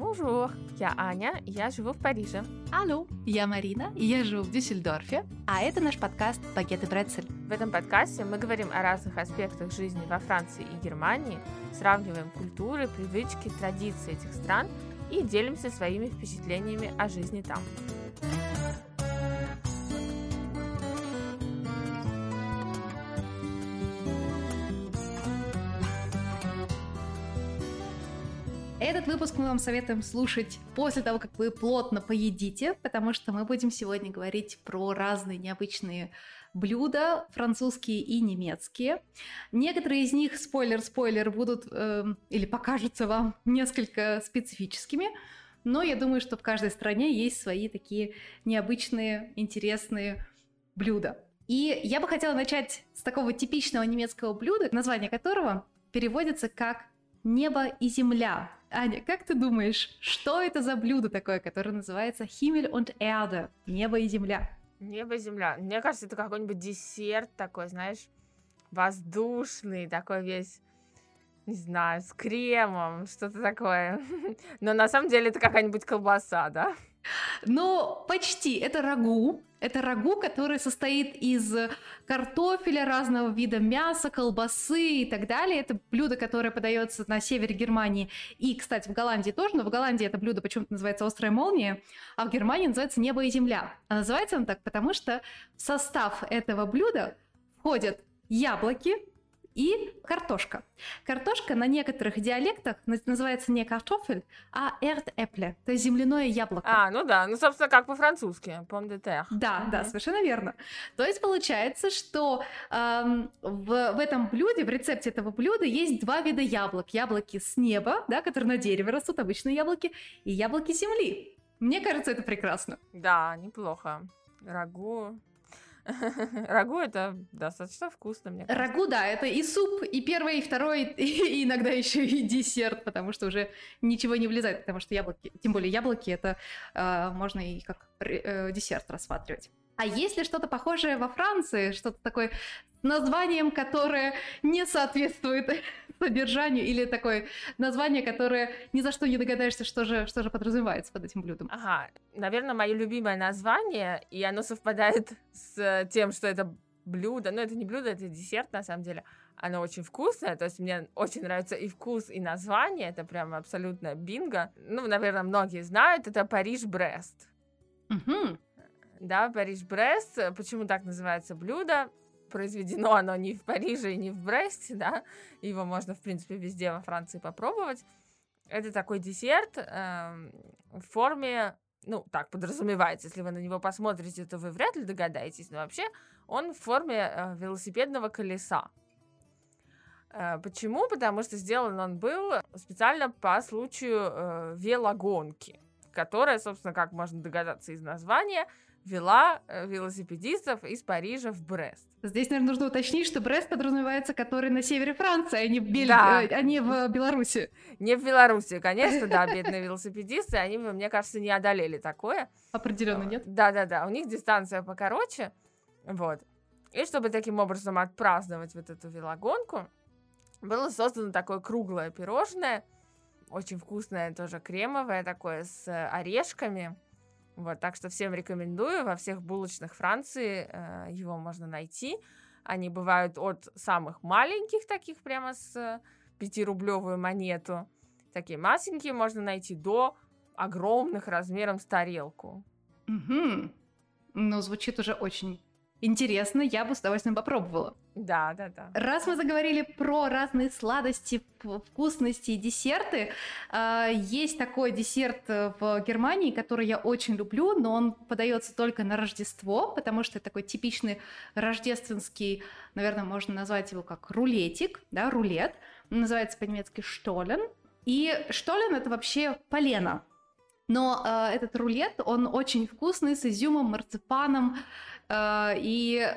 Bonjour, я Аня, я живу в Париже. Алло, я Марина, и я живу в Дюссельдорфе, а это наш подкаст «Пакеты Брецель». В этом подкасте мы говорим о разных аспектах жизни во Франции и Германии, сравниваем культуры, привычки, традиции этих стран и делимся своими впечатлениями о жизни там. Этот выпуск мы вам советуем слушать после того, как вы плотно поедите, потому что мы будем сегодня говорить про разные необычные блюда, французские и немецкие. Некоторые из них, спойлер-спойлер, будут э, или покажутся вам несколько специфическими, но я думаю, что в каждой стране есть свои такие необычные, интересные блюда. И я бы хотела начать с такого типичного немецкого блюда, название которого переводится как «небо и земля». Аня, как ты думаешь, что это за блюдо такое, которое называется Himmel und Erde, небо и земля? Небо и земля. Мне кажется, это какой-нибудь десерт такой, знаешь, воздушный, такой весь, не знаю, с кремом, что-то такое. Но на самом деле это какая-нибудь колбаса, да? Ну, почти. Это рагу. Это рагу, который состоит из картофеля, разного вида мяса, колбасы и так далее. Это блюдо, которое подается на севере Германии. И, кстати, в Голландии тоже, но в Голландии это блюдо почему-то называется «Острая молния», а в Германии называется «Небо и земля». А называется он так, потому что в состав этого блюда входят яблоки, и картошка. Картошка на некоторых диалектах называется не картофель, а эрт-эпле, то есть земляное яблоко. А, ну да, ну, собственно, как по-французски, пом де терre. Да, mm-hmm. да, совершенно верно. То есть получается, что эм, в, в этом блюде, в рецепте этого блюда есть два вида яблок. Яблоки с неба, да, которые на дереве растут, обычные яблоки, и яблоки земли. Мне кажется, это прекрасно. Да, неплохо. Рагу, Рагу это достаточно вкусно, мне кажется. Рагу, да, это и суп, и первый, и второй, и иногда еще и десерт, потому что уже ничего не влезает, потому что яблоки, тем более яблоки, это э, можно и как э, десерт рассматривать. А есть ли что-то похожее во Франции, что-то такое с названием, которое не соответствует содержанию, или такое название, которое ни за что не догадаешься, что же, что же подразумевается под этим блюдом? Ага, наверное, мое любимое название, и оно совпадает с тем, что это блюдо, но это не блюдо, это десерт на самом деле. Оно очень вкусное, то есть мне очень нравится и вкус, и название, это прям абсолютно бинго. Ну, наверное, многие знают, это Париж-Брест. Угу да, Париж-Брест. Почему так называется блюдо? Произведено оно не в Париже и не в Бресте, да, его можно, в принципе, везде во Франции попробовать. Это такой десерт э, в форме, ну, так подразумевается, если вы на него посмотрите, то вы вряд ли догадаетесь, но вообще он в форме э, велосипедного колеса. Э, почему? Потому что сделан он был специально по случаю э, велогонки, которая, собственно, как можно догадаться из названия, вела э, велосипедистов из Парижа в Брест. Здесь, наверное, нужно уточнить, что Брест подразумевается, который на севере Франции, а не в, Бель... да. а не в Беларуси. Не в Беларуси, конечно, да, бедные велосипедисты, они мне кажется, не одолели такое. Определенно нет. Да-да-да, у них дистанция покороче, вот. И чтобы таким образом отпраздновать вот эту велогонку, было создано такое круглое пирожное, очень вкусное, тоже кремовое такое, с орешками, вот, так что всем рекомендую. Во всех булочных Франции э, его можно найти. Они бывают от самых маленьких, таких прямо с пятирублевую монету. Такие масенькие можно найти до огромных размером с тарелку. Угу. Ну, звучит уже очень интересно, я бы с удовольствием попробовала. Да, да, да. Раз мы заговорили про разные сладости, вкусности и десерты, а, есть такой десерт э, в Германии, который я очень люблю, но он подается только на Рождество, потому что это такой типичный рождественский, наверное, можно назвать его как рулетик, да, рулет. Он называется по-немецки штолен. И штолен это вообще полено, но э, этот рулет, он очень вкусный, с изюмом, марципаном, э, и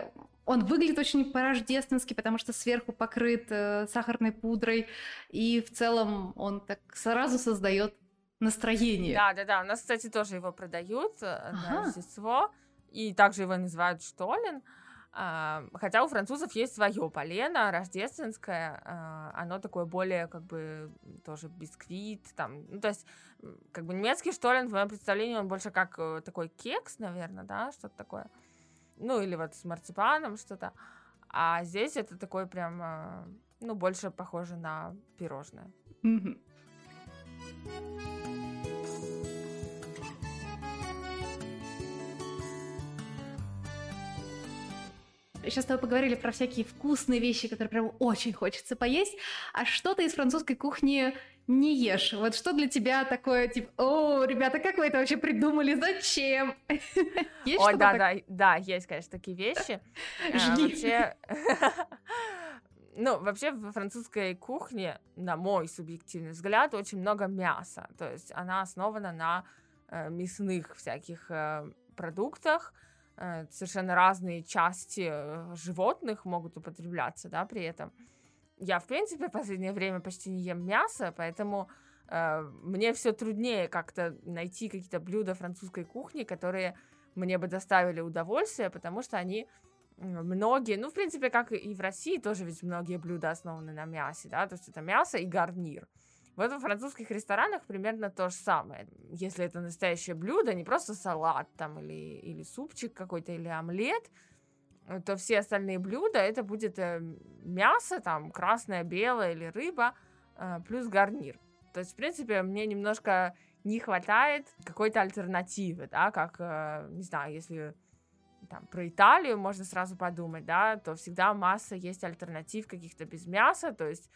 он выглядит очень по-рождественски, потому что сверху покрыт э, сахарной пудрой, и в целом он так сразу создает настроение. Да, да, да. У нас, кстати, тоже его продают э, ага. на Рождество, и также его называют штолен. А, хотя у французов есть свое полено рождественское, а, оно такое более как бы тоже бисквит, там, ну, то есть как бы немецкий штолен, в моем представлении, он больше как э, такой кекс, наверное, да, что-то такое. Ну, или вот с марципаном что-то. А здесь это такой прям, а, ну, больше похоже на пирожное. Mm-hmm. Сейчас с тобой поговорили про всякие вкусные вещи, которые прям очень хочется поесть. А что ты из французской кухни не ешь? Вот что для тебя такое, типа, о, ребята, как вы это вообще придумали? Зачем? Есть Ой, да, да, да, есть, конечно, такие вещи. А, Жги. ну, вообще в французской кухне, на мой субъективный взгляд, очень много мяса. То есть она основана на э, мясных всяких э, продуктах, Э, совершенно разные части э, животных могут употребляться, да, при этом. Я, в принципе, в последнее время почти не ем мясо, поэтому э, мне все труднее как-то найти какие-то блюда французской кухни, которые мне бы доставили удовольствие, потому что они многие, ну, в принципе, как и в России, тоже ведь многие блюда основаны на мясе, да, то есть это мясо и гарнир. Вот в французских ресторанах примерно то же самое. Если это настоящее блюдо, не просто салат там или, или супчик какой-то, или омлет, то все остальные блюда это будет э, мясо, там, красное, белое или рыба, э, плюс гарнир. То есть, в принципе, мне немножко не хватает какой-то альтернативы, да, как, э, не знаю, если там, про Италию можно сразу подумать, да, то всегда масса есть альтернатив каких-то без мяса, то есть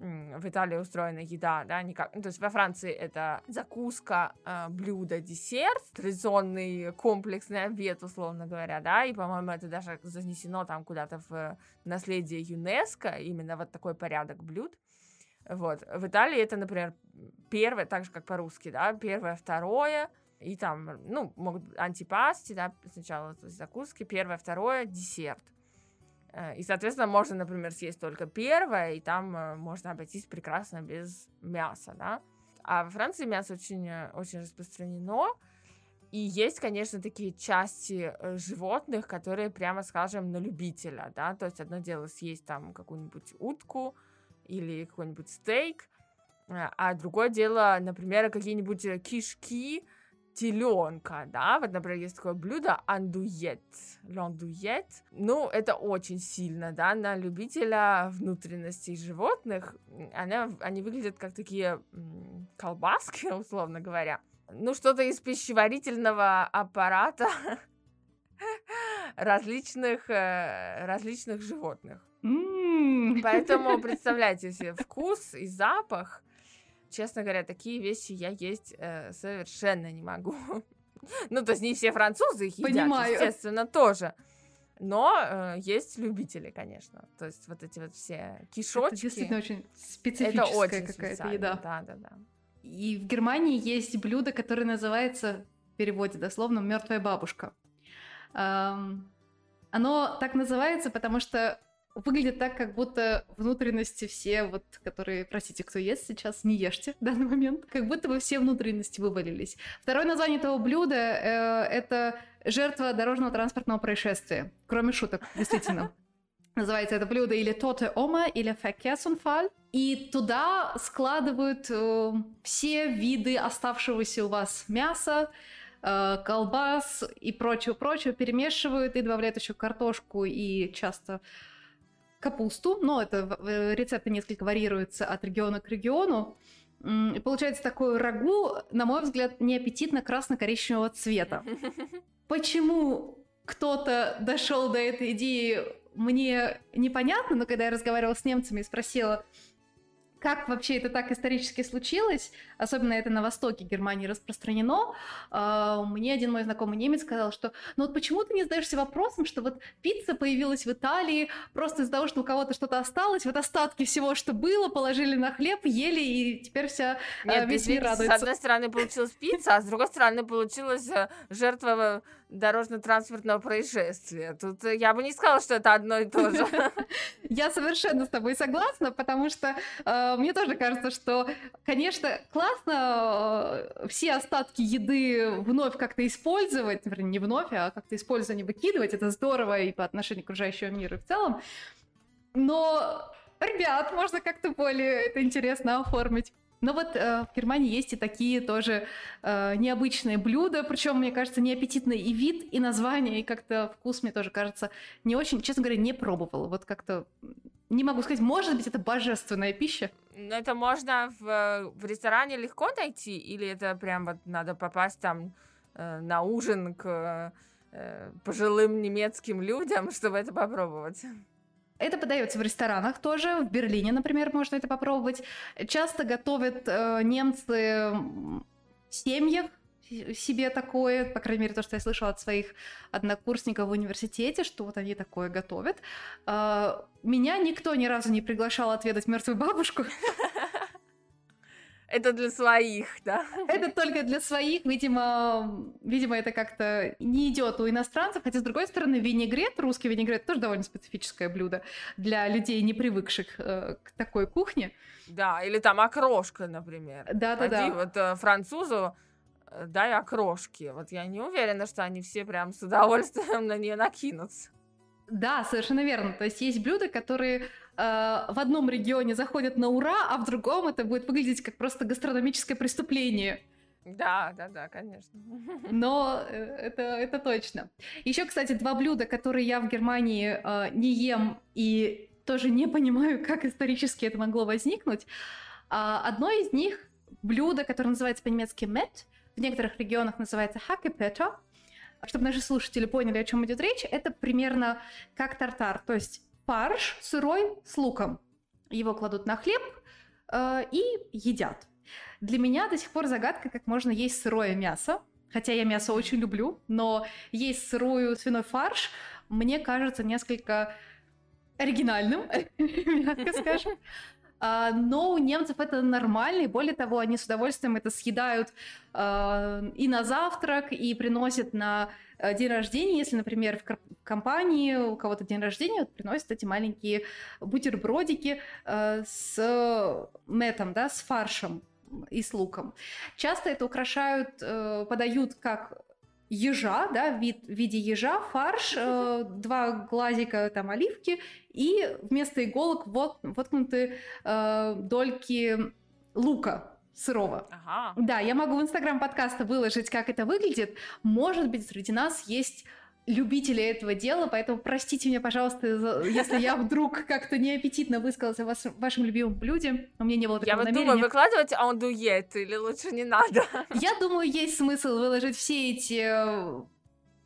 в Италии устроена еда, да, никак. Ну, то есть во Франции это закуска, э, блюдо, десерт, традиционный комплексный обед, условно говоря, да, и, по-моему, это даже занесено там куда-то в наследие ЮНЕСКО, именно вот такой порядок блюд. Вот. В Италии это, например, первое, так же, как по-русски, да, первое, второе, и там, ну, могут антипасти, да, сначала закуски, первое, второе, десерт. Э, и, соответственно, можно, например, съесть только первое, и там э, можно обойтись прекрасно без мяса, да. А во Франции мясо очень, э, очень распространено. И есть, конечно, такие части животных, которые, прямо скажем, на любителя, да, то есть одно дело съесть там какую-нибудь утку или какой-нибудь стейк, а другое дело, например, какие-нибудь кишки, теленка, да, вот, например, есть такое блюдо андует, ландует, ну, это очень сильно, да, на любителя внутренностей животных, она, они выглядят как такие колбаски, условно говоря, ну, что-то из пищеварительного аппарата различных, э, различных животных. Поэтому представляйте себе вкус и запах честно говоря, такие вещи я есть э, совершенно не могу. ну, то есть не все французы их едят, Понимаю. естественно, тоже. Но э, есть любители, конечно. То есть вот эти вот все кишочки. Это действительно очень специфическая это очень какая-то еда. Да, да, да. И в Германии есть блюдо, которое называется, в переводе дословно, мертвая бабушка. Эм, оно так называется, потому что выглядит так, как будто внутренности все, вот, которые, простите, кто ест сейчас, не ешьте в данный момент, как будто бы все внутренности вывалились. Второе название этого блюда э, это жертва дорожного транспортного происшествия. Кроме шуток, действительно. Называется это блюдо или тоте ома, или фекесунфаль. И туда складывают э, все виды оставшегося у вас мяса, э, колбас и прочего-прочего, перемешивают и добавляют еще картошку и часто капусту, но это э, рецепты несколько варьируются от региона к региону. И получается такое рагу, на мой взгляд, неаппетитно красно-коричневого цвета. Почему кто-то дошел до этой идеи, мне непонятно, но когда я разговаривала с немцами и спросила, как вообще это так исторически случилось, особенно это на востоке Германии распространено, а, мне один мой знакомый немец сказал, что ну вот почему ты не задаешься вопросом, что вот пицца появилась в Италии просто из-за того, что у кого-то что-то осталось, вот остатки всего, что было, положили на хлеб, ели, и теперь вся а, Нет, весь мир радуется. С одной стороны получилась пицца, а с другой стороны получилась э, жертва дорожно-транспортного происшествия. Тут э, я бы не сказала, что это одно и то же. Я совершенно с тобой согласна, потому что э, мне тоже кажется, что, конечно, классно э, все остатки еды вновь как-то использовать, вернее, не вновь, а как-то использовать, не выкидывать, это здорово и по отношению к окружающему миру в целом. Но, ребят, можно как-то более это интересно оформить. Но вот э, в Германии есть и такие тоже э, необычные блюда, причем, мне кажется, неаппетитный и вид, и название, и как-то вкус мне тоже кажется не очень, честно говоря, не пробовала. Вот как-то не могу сказать, может быть, это божественная пища. Но это можно в, в ресторане легко найти, или это прям вот надо попасть там э, на ужин к э, пожилым немецким людям, чтобы это попробовать? Это подается в ресторанах тоже. В Берлине, например, можно это попробовать. Часто готовят э, немцы в семьях себе такое, по крайней мере, то, что я слышала от своих однокурсников в университете, что вот они такое готовят. Э, меня никто ни разу не приглашал отведать мертвую бабушку. Это для своих, да? Это только для своих. Видимо, видимо это как-то не идет у иностранцев. Хотя, с другой стороны, винегрет, русский винегрет, тоже довольно специфическое блюдо для людей, не привыкших э, к такой кухне. Да, или там окрошка, например. Да-да-да. Вот э, французу э, дай окрошки. Вот я не уверена, что они все прям с удовольствием на нее накинутся. Да, совершенно верно. То есть есть блюда, которые в одном регионе заходят на ура, а в другом это будет выглядеть как просто гастрономическое преступление. Да, да, да, конечно. Но э, это, это точно. Еще, кстати, два блюда, которые я в Германии э, не ем и тоже не понимаю, как исторически это могло возникнуть. Э, одно из них блюдо, которое называется по-немецки мет, в некоторых регионах называется хакепета. Чтобы наши слушатели поняли, о чем идет речь, это примерно как тартар, то есть фарш сырой с луком. Его кладут на хлеб э, и едят. Для меня до сих пор загадка, как можно есть сырое мясо. Хотя я мясо очень люблю, но есть сырую свиной фарш мне кажется несколько оригинальным, мягко скажем. А, но у немцев это нормально, и более того, они с удовольствием это съедают а, и на завтрак, и приносят на э, день рождения, если, например, в компании у кого-то день рождения, вот, приносят эти маленькие бутербродики э, с метом, да, с фаршем и с луком. Часто это украшают, э, подают как ежа, да, вид, в виде ежа, фарш, э, два глазика там оливки и вместо иголок вот, воткнуты э, дольки лука сырого. Ага. Да, я могу в инстаграм подкаста выложить, как это выглядит. Может быть, среди нас есть любители этого дела, поэтому простите меня, пожалуйста, если я вдруг как-то неаппетитно высказалась о вас, вашем любимом блюде. У меня не было такого Я вот намерения. думаю, выкладывать андует или лучше не надо? Я думаю, есть смысл выложить все эти э,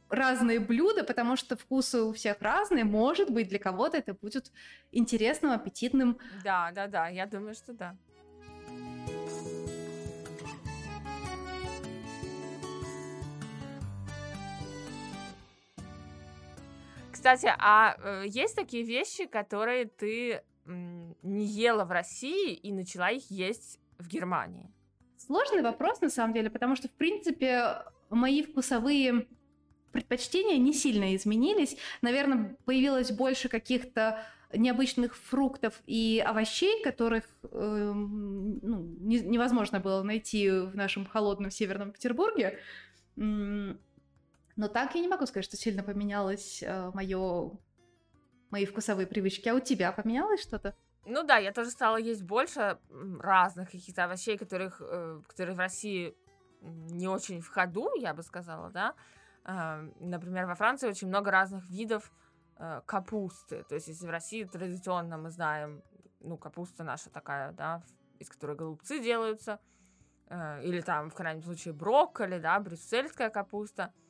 разные блюда, потому что вкусы у всех разные. Может быть, для кого-то это будет интересным, аппетитным. Да, да, да, я думаю, что да. Кстати, а э, есть такие вещи, которые ты м, не ела в России и начала их есть в Германии? Сложный вопрос, на самом деле, потому что, в принципе, мои вкусовые предпочтения не сильно изменились. Наверное, появилось больше каких-то необычных фруктов и овощей, которых э, ну, не, невозможно было найти в нашем холодном северном Петербурге. Но так я не могу сказать, что сильно поменялось э, мое мои вкусовые привычки. А у тебя поменялось что-то? Ну да, я тоже стала есть больше разных каких-то овощей, которых, э, которые в России не очень в ходу, я бы сказала, да. Э, например, во Франции очень много разных видов э, капусты. То есть, если в России традиционно мы знаем, ну, капуста наша такая, да, из которой голубцы делаются, э, или там, в крайнем случае, брокколи, да, брюссельская капуста –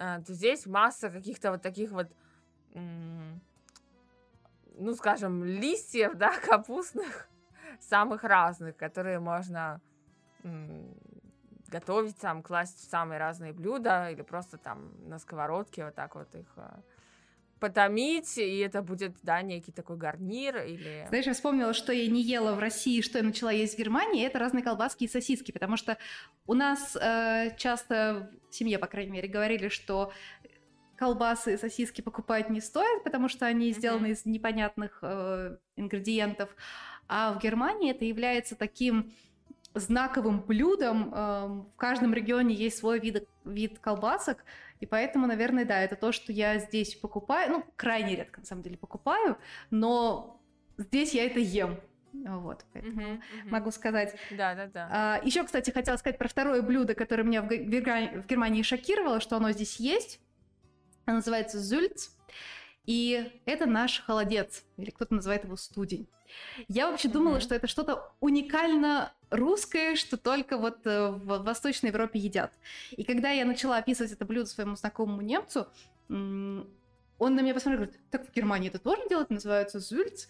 то здесь масса каких-то вот таких вот, ну, скажем, листьев, да, капустных, самых разных, которые можно готовить там, класть в самые разные блюда или просто там на сковородке вот так вот их э, потомить, и это будет, да, некий такой гарнир или... Знаешь, я вспомнила, что я не ела в России, что я начала есть в Германии, это разные колбаски и сосиски, потому что у нас э, часто в семье, по крайней мере, говорили, что колбасы и сосиски покупать не стоит, потому что они сделаны mm-hmm. из непонятных э, ингредиентов. А в Германии это является таким знаковым блюдом. Э, в каждом регионе есть свой вид, вид колбасок, и поэтому, наверное, да, это то, что я здесь покупаю. Ну, крайне редко, на самом деле, покупаю, но здесь я это ем. Вот, поэтому uh-huh, uh-huh. могу сказать. Да, да, да. А, еще, кстати, хотела сказать про второе блюдо, которое меня в, в, в Германии шокировало, что оно здесь есть. Оно называется зюльц. И это наш холодец, или кто-то называет его студень. Я вообще думала, mm-hmm. что это что-то уникально русское, что только вот э, в Восточной Европе едят. И когда я начала описывать это блюдо своему знакомому немцу, он на меня посмотрел и говорит, так в Германии это тоже делают, называется зюльц.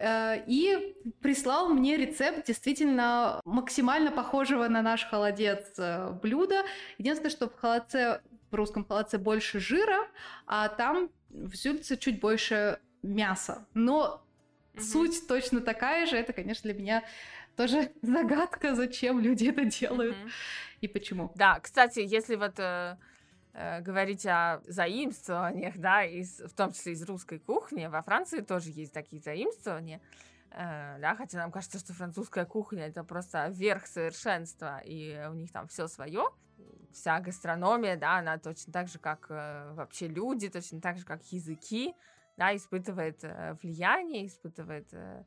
Э, и прислал мне рецепт действительно максимально похожего на наш холодец э, блюда. Единственное, что в холодце, в русском холодце больше жира, а там в зюльце чуть больше мяса. Но угу. суть точно такая же. Это, конечно, для меня тоже загадка, зачем люди это делают угу. и почему. Да, кстати, если вот э, э, говорить о заимствованиях, да, из, в том числе из русской кухни, во Франции тоже есть такие заимствования. Э, да, хотя нам кажется, что французская кухня это просто верх совершенства, и у них там все свое. Вся гастрономия, да, она точно так же, как э, вообще люди, точно так же, как языки, да, испытывает э, влияние, испытывает э,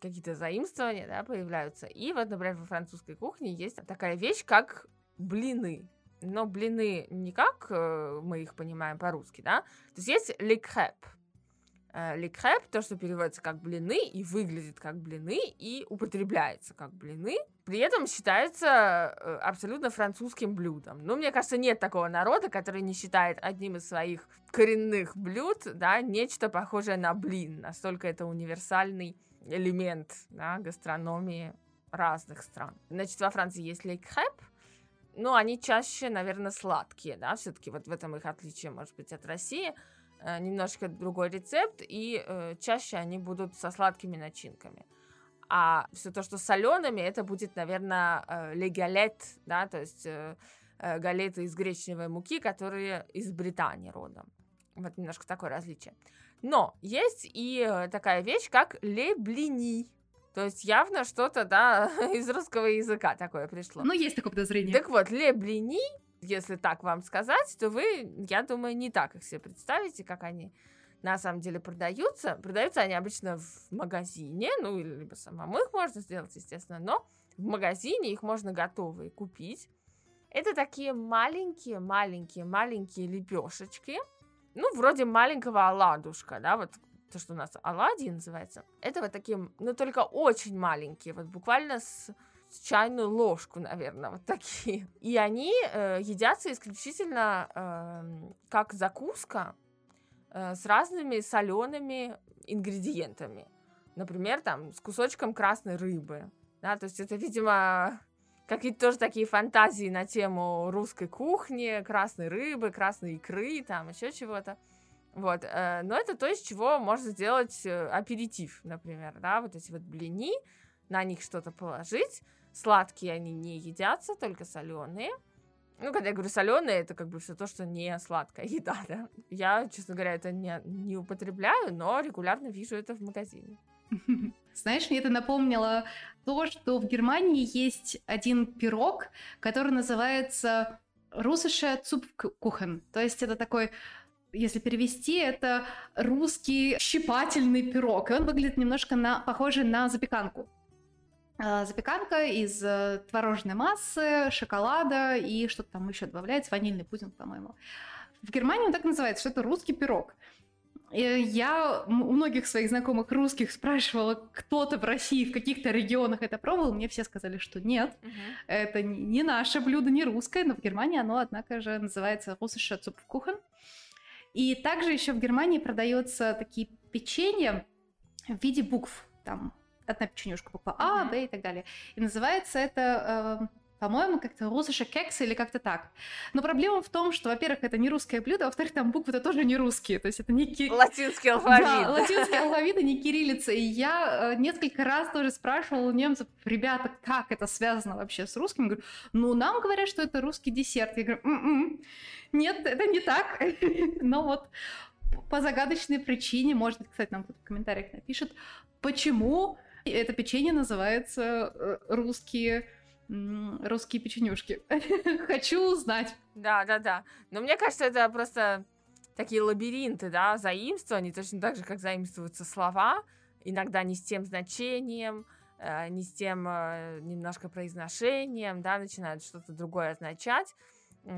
какие-то заимствования, да, появляются. И вот, например, во французской кухне есть такая вещь, как блины. Но блины не как э, мы их понимаем по-русски, да. То есть есть le. Le crêpe, то, что переводится как блины и выглядит как блины и употребляется как блины, при этом считается абсолютно французским блюдом. Ну, мне кажется, нет такого народа, который не считает одним из своих коренных блюд, да, нечто похожее на блин. Настолько это универсальный элемент да, гастрономии разных стран. Значит, во Франции есть лейкхеп, но они чаще, наверное, сладкие, да, все-таки вот в этом их отличие, может быть, от России. Э, немножко другой рецепт, и э, чаще они будут со сладкими начинками. А все то, что с солеными, это будет, наверное, э, легалет, да, то есть э, э, галеты из гречневой муки, которые из Британии родом. Вот немножко такое различие. Но есть и э, такая вещь, как леблини. То есть явно что-то, да, из русского языка такое пришло. Ну, есть такое подозрение. Так вот, леблини, если так вам сказать, то вы, я думаю, не так их себе представите, как они на самом деле продаются. Продаются они обычно в магазине, ну, или либо самому их можно сделать, естественно, но в магазине их можно готовые купить. Это такие маленькие, маленькие, маленькие лепешечки, ну, вроде маленького оладушка, да, вот то, что у нас оладьи называется, это вот такие, ну, только очень маленькие, вот буквально с чайную ложку, наверное, вот такие. И они э, едятся исключительно э, как закуска э, с разными солеными ингредиентами. Например, там, с кусочком красной рыбы. Да, то есть это, видимо, какие-то тоже такие фантазии на тему русской кухни, красной рыбы, красной икры, там еще чего-то. Вот, э, но это то, из чего можно сделать э, аперитив, например, да, вот эти вот блини, на них что-то положить. Сладкие они не едятся, только соленые. Ну, когда я говорю соленые, это как бы все то, что не сладкая еда, да. Я, честно говоря, это не, не употребляю, но регулярно вижу это в магазине. Знаешь, мне это напомнило то, что в Германии есть один пирог, который называется «Russische Zupfkuchen». То есть это такой если перевести, это русский щипательный пирог. И он выглядит немножко на, похоже на запеканку. А, запеканка из э, творожной массы, шоколада и что-то там еще добавляется, ванильный пудинг, по-моему. В Германии он так называется, что это русский пирог. Я у многих своих знакомых русских спрашивала, кто-то в России в каких-то регионах это пробовал, мне все сказали, что нет, uh-huh. это не наше блюдо, не русское, но в Германии оно, однако же, называется russischer Zupfkuchen. И также еще в Германии продаются такие печенья в виде букв, там одна печенюшка, буква А. Б и так далее. И называется это По-моему, как-то русыша кексы или как-то так. Но проблема в том, что, во-первых, это не русское блюдо, а во-вторых, там буквы-то тоже не русские. То есть это не ки... Латинский алфавит. Да, латинский алфавит, а не кириллица. И я э, несколько раз тоже спрашивала у немцев, ребята, как это связано вообще с русским? Я говорю, ну, нам говорят, что это русский десерт. Я говорю, м-м, нет, это не так. Но вот по загадочной причине, может быть, кстати, нам кто-то в комментариях напишет, почему это печенье называется э, русские русские печенюшки. Хочу узнать. Да, да, да. Но мне кажется, это просто такие лабиринты, да, заимствований, точно так же, как заимствуются слова, иногда не с тем значением, э, не с тем э, немножко произношением, да, начинают что-то другое означать.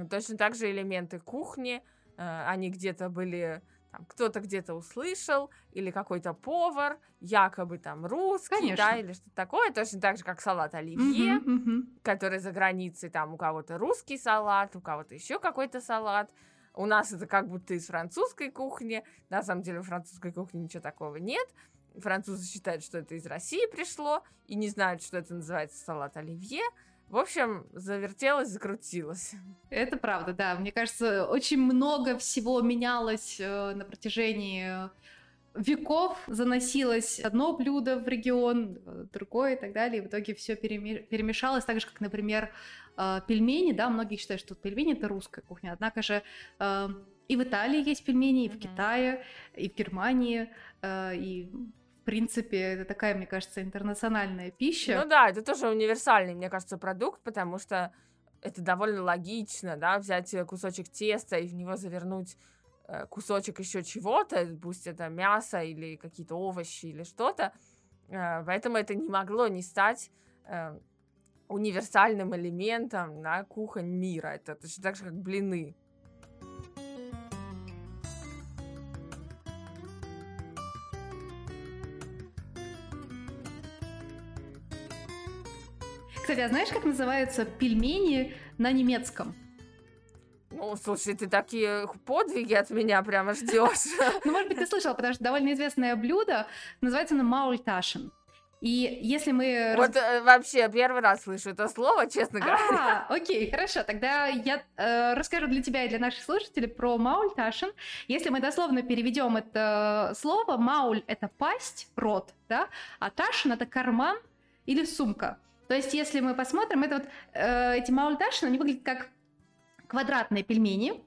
Точно так же элементы кухни, они где-то были там, кто-то где-то услышал, или какой-то повар, якобы там русский, Конечно. да, или что-то такое, точно так же, как салат оливье, uh-huh, uh-huh. который за границей, там у кого-то русский салат, у кого-то еще какой-то салат. У нас это как будто из французской кухни. На самом деле, в французской кухне ничего такого нет. Французы считают, что это из России пришло, и не знают, что это называется салат оливье. В общем, завертелось, закрутилось. Это правда, да. Мне кажется, очень много всего менялось э, на протяжении веков. Заносилось одно блюдо в регион, э, другое и так далее. И в итоге все перемешалось, так же, как, например, э, пельмени. Да, многие считают, что пельмени это русская кухня. Однако же и в Италии есть пельмени, и в Китае, и в Германии, и принципе, это такая, мне кажется, интернациональная пища. Ну да, это тоже универсальный, мне кажется, продукт, потому что это довольно логично, да, взять кусочек теста и в него завернуть э, кусочек еще чего-то, пусть это мясо или какие-то овощи или что-то. Э, поэтому это не могло не стать э, универсальным элементом на кухонь мира. Это точно так же, как блины. Кстати, а знаешь, как называются пельмени на немецком? Ну, слушай, ты такие подвиги от меня прямо ждешь. Ну, может быть, ты слышал, потому что довольно известное блюдо называется на маульташен. И если мы... Вот э, вообще первый раз слышу это слово, честно говоря. А, окей, хорошо. Тогда я э, расскажу для тебя и для наших слушателей про маульташен. Если мы дословно переведем это слово, мауль — это пасть, рот, да, а ташен — это карман или сумка. То есть, если мы посмотрим, это вот э, эти маульташи, они выглядят как квадратные пельмени,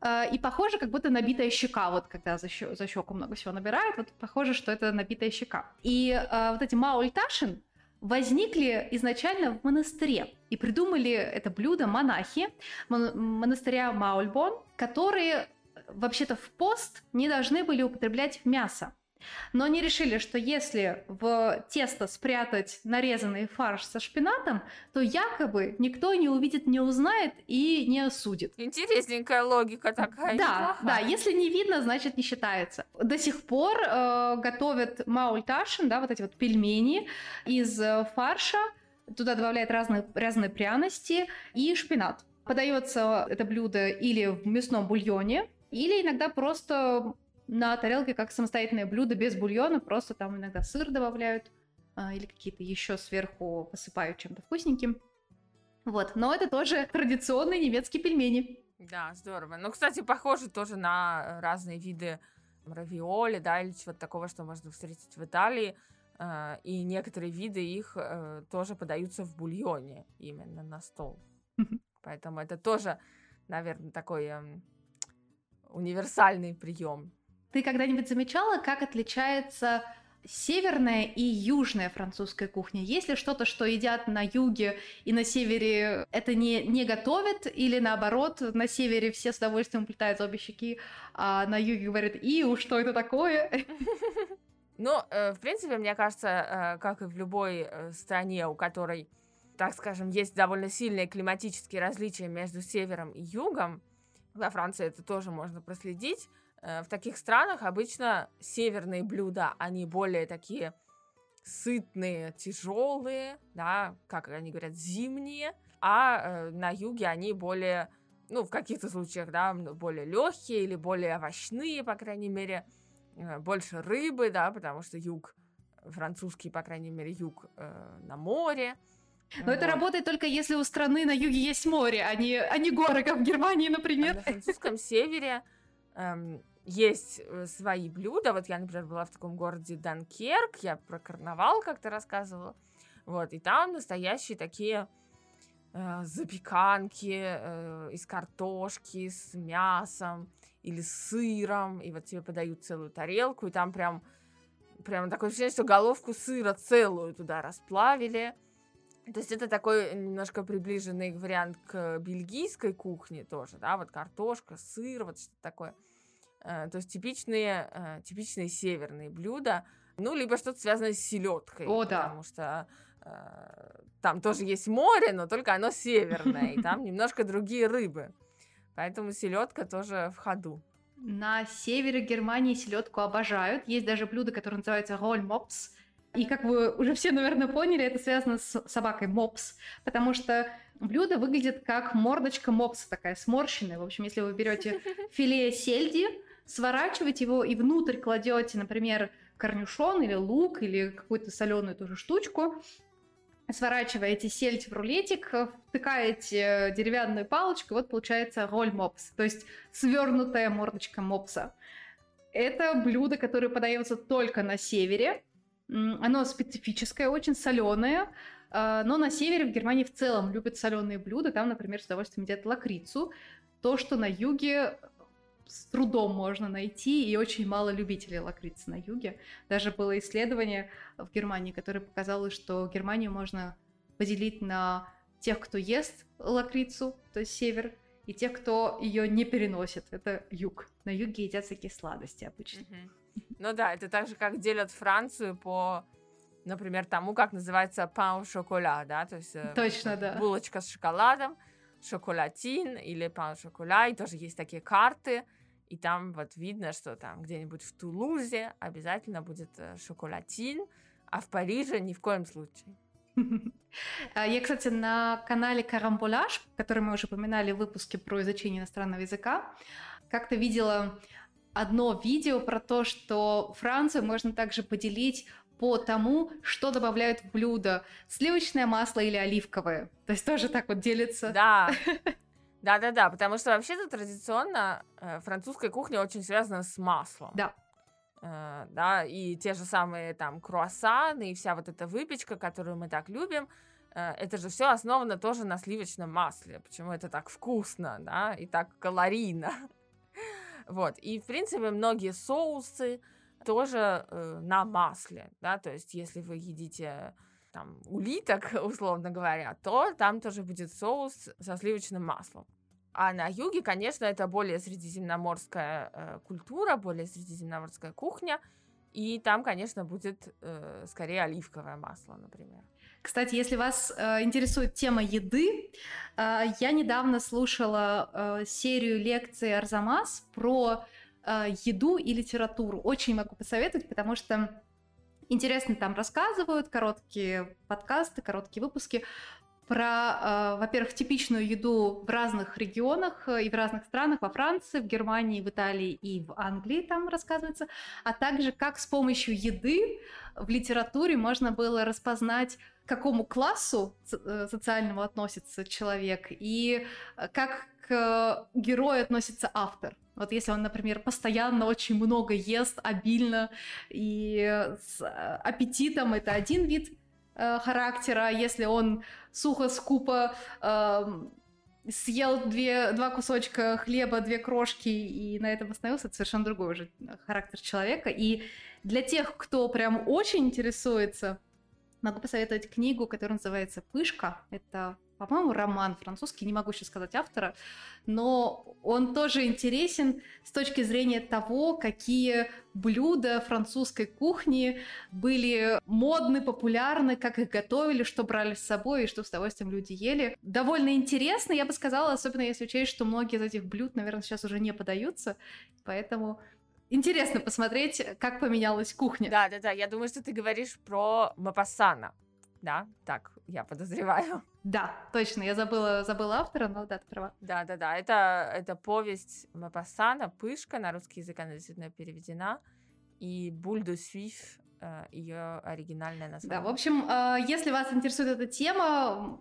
э, и похоже, как будто набитая щека, вот когда за, щеку, за щеку много всего набирает, вот похоже, что это набитая щека. И э, вот эти маульташин возникли изначально в монастыре и придумали это блюдо монахи мон- монастыря Маульбон, которые вообще-то в пост не должны были употреблять мясо. Но они решили, что если в тесто спрятать нарезанный фарш со шпинатом, то якобы никто не увидит, не узнает и не осудит. Интересненькая логика такая. Да, да, если не видно, значит не считается. До сих пор э, готовят маульташин, да, вот эти вот пельмени из э, фарша, туда добавляют разные, разные пряности и шпинат. Подается это блюдо или в мясном бульоне, или иногда просто на тарелке как самостоятельное блюдо без бульона, просто там иногда сыр добавляют а, или какие-то еще сверху посыпают чем-то вкусненьким. Вот, но это тоже традиционные немецкие пельмени. Да, здорово. Ну, кстати, похоже тоже на разные виды равиоли, да, или чего-то такого, что можно встретить в Италии. А, и некоторые виды их э, тоже подаются в бульоне именно на стол. Поэтому это тоже, наверное, такой эм, универсальный прием ты когда-нибудь замечала, как отличается северная и южная французская кухня? Есть ли что-то, что едят на юге и на севере это не, не готовят? Или наоборот, на севере все с удовольствием уплетают обе щеки, а на юге говорят, и что это такое? Ну, э, в принципе, мне кажется, э, как и в любой э, стране, у которой, так скажем, есть довольно сильные климатические различия между севером и югом, во Франции это тоже можно проследить, в таких странах обычно северные блюда, они более такие сытные, тяжелые, да, как они говорят, зимние, а э, на юге они более, ну, в каких-то случаях, да, более легкие или более овощные, по крайней мере, э, больше рыбы, да, потому что юг французский, по крайней мере, юг э, на море, Но это Вот. работает только если у страны на юге есть море, а не, а не горы, как в Германии, А например. на французском севере эм, есть э, свои блюда. Вот я, например, была в таком городе Данкерк, я про карнавал как-то рассказывала. Вот, и там настоящие такие э, запеканки э, из картошки с мясом или сыром, и вот тебе подают целую тарелку, и там прям, прям такое ощущение, что головку сыра целую туда расплавили. То есть это такой немножко приближенный вариант к бельгийской кухне тоже, да, вот картошка, сыр, вот что-то такое. Э, То есть типичные, э, типичные северные блюда, ну, либо что-то связанное с селедкой. О, да. Потому что э, там тоже есть море, но только оно северное, и там немножко другие рыбы. Поэтому селедка тоже в ходу. На севере Германии селедку обожают. Есть даже блюдо, которое называется роль-мопс. И как вы уже все, наверное, поняли, это связано с собакой мопс, потому что блюдо выглядит как мордочка мопса, такая сморщенная. В общем, если вы берете филе сельди, сворачиваете его и внутрь кладете, например, корнюшон или лук или какую-то соленую тоже штучку, сворачиваете сельдь в рулетик, втыкаете деревянную палочку, вот получается роль мопс, то есть свернутая мордочка мопса. Это блюдо, которое подается только на севере. Оно специфическое, очень соленое. а, Но на севере, в Германии в целом любят соленые блюда. Там, например, с удовольствием едят лакрицу. То, что на юге с трудом можно найти, и очень мало любителей лакрицы на юге. Даже было исследование в Германии, которое показало, что Германию можно поделить на тех, кто ест лакрицу, то есть север, и тех, кто ее не переносит. Это юг. На юге едят всякие сладости обычно. Ну да, это так же, как делят Францию по, например, тому, как называется пан шоколад, да, то есть э, Точно, да. булочка с шоколадом, шоколатин или пан шокола, и тоже есть такие карты, и там вот видно, что там где-нибудь в Тулузе обязательно будет э, шоколатин, а в Париже ни в коем случае. А, Я, кстати, на канале Карамболяж, который мы уже упоминали в выпуске про изучение иностранного языка, как-то видела одно видео про то, что Францию можно также поделить по тому, что добавляют в блюдо. Сливочное масло или оливковое. То есть тоже так вот делится. Да, да-да-да, потому что вообще-то традиционно э, французская кухня очень связана с маслом. Да. Э, да, и те же самые там круассаны и вся вот эта выпечка, которую мы так любим, э, это же все основано тоже на сливочном масле. Почему это так вкусно, да, и так калорийно. Вот, и в принципе многие соусы тоже э, на масле, да, то есть если вы едите там улиток, условно говоря, то там тоже будет соус со сливочным маслом. А на юге, конечно, это более средиземноморская э, культура, более средиземноморская кухня, и там, конечно, будет э, скорее оливковое масло, например. Кстати, если вас э, интересует тема еды, э, я недавно слушала э, серию лекций Арзамас про э, еду и литературу. Очень могу посоветовать, потому что интересно там рассказывают короткие подкасты, короткие выпуски про, э, во-первых, типичную еду в разных регионах э, и в разных странах, во Франции, в Германии, в Италии и в Англии там рассказывается, а также как с помощью еды в литературе можно было распознать, какому классу э, социальному относится человек и э, как к э, герою относится автор. Вот если он, например, постоянно очень много ест, обильно и с э, аппетитом, это один вид э, характера. Если он сухо, скупо эм, съел две, два кусочка хлеба, две крошки и на этом остановился, это совершенно другой уже характер человека. И для тех, кто прям очень интересуется, могу посоветовать книгу, которая называется «Пышка». Это, по-моему, роман французский, не могу сейчас сказать автора, но он тоже интересен с точки зрения того, какие блюда французской кухни были модны, популярны, как их готовили, что брали с собой и что с удовольствием люди ели. Довольно интересно, я бы сказала, особенно если учесть, что многие из этих блюд, наверное, сейчас уже не подаются, поэтому интересно посмотреть, как поменялась кухня. Да, да, да, я думаю, что ты говоришь про Мапассана, да, так я подозреваю. Да, точно, я забыла, забыла автора, но да, ты права. Да, да, да. Это, это повесть Мапассана, Пышка, на русский язык она действительно переведена. И Буль де Суиф э, ее оригинальное название. Да, в общем, э, если вас интересует эта тема,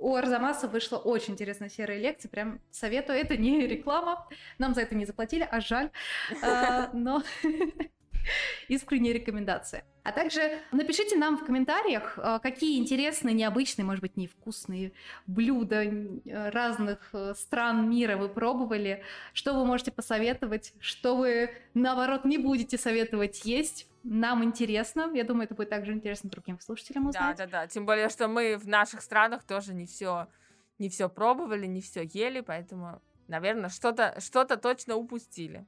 у Арзамаса вышла очень интересная серия лекций, прям советую. Это не реклама, нам за это не заплатили, а жаль. Э, но искренняя рекомендация. А также напишите нам в комментариях, э, какие интересные, необычные, может быть, невкусные блюда разных э, стран мира вы пробовали, что вы можете посоветовать, что вы, наоборот, не будете советовать есть. Нам интересно. Я думаю, это будет также интересно другим слушателям узнать. Да, да, да. Тем более, что мы в наших странах тоже не все не все пробовали, не все ели, поэтому, наверное, что-то что точно упустили.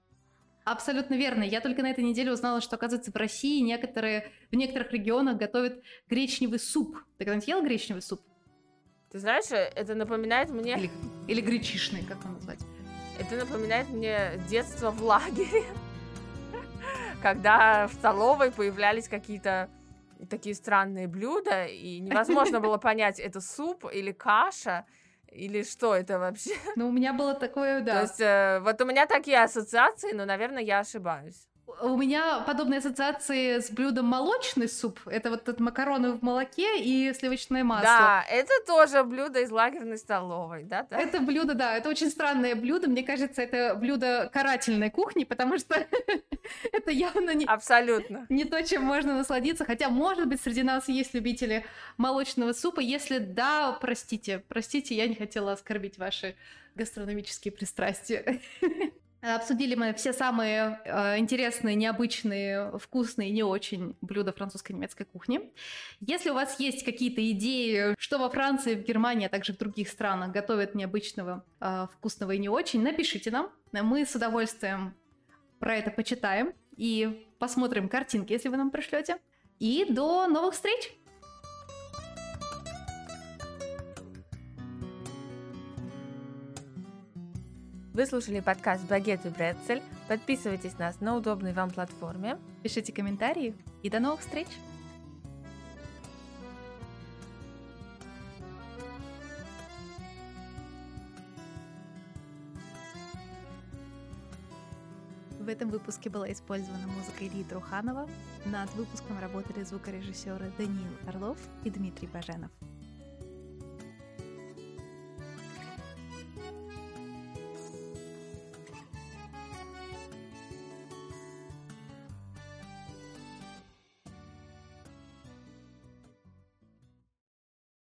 Абсолютно верно. Я только на этой неделе узнала, что, оказывается, в России некоторые, в некоторых регионах готовят гречневый суп. Ты когда-нибудь ел гречневый суп? Ты знаешь, это напоминает мне... Или, или гречишный, как он назвать? Это напоминает мне детство в лагере, когда в столовой появлялись какие-то такие странные блюда, и невозможно было понять, это суп или каша, или что это вообще? Ну, у меня было такое, да. То есть, э, вот у меня такие ассоциации, но, наверное, я ошибаюсь. У меня подобные ассоциации с блюдом молочный суп. Это вот этот макароны в молоке и сливочное масло. Да, это тоже блюдо из лагерной столовой, да? да? Это блюдо, да, это очень странное блюдо. Мне кажется, это блюдо карательной кухни, потому что это явно не... Абсолютно. Не то, чем можно насладиться. Хотя, может быть, среди нас есть любители молочного супа. Если да, простите, простите, я не хотела оскорбить ваши гастрономические пристрастия. Обсудили мы все самые э, интересные, необычные, вкусные, не очень блюда французской и немецкой кухни. Если у вас есть какие-то идеи, что во Франции, в Германии, а также в других странах готовят необычного, э, вкусного и не очень, напишите нам. Мы с удовольствием про это почитаем и посмотрим картинки, если вы нам пришлете. И до новых встреч! Вы слушали подкаст «Багет и Брецель». Подписывайтесь на нас на удобной вам платформе. Пишите комментарии и до новых встреч! В этом выпуске была использована музыка Ильи Труханова. Над выпуском работали звукорежиссеры Даниил Орлов и Дмитрий Баженов.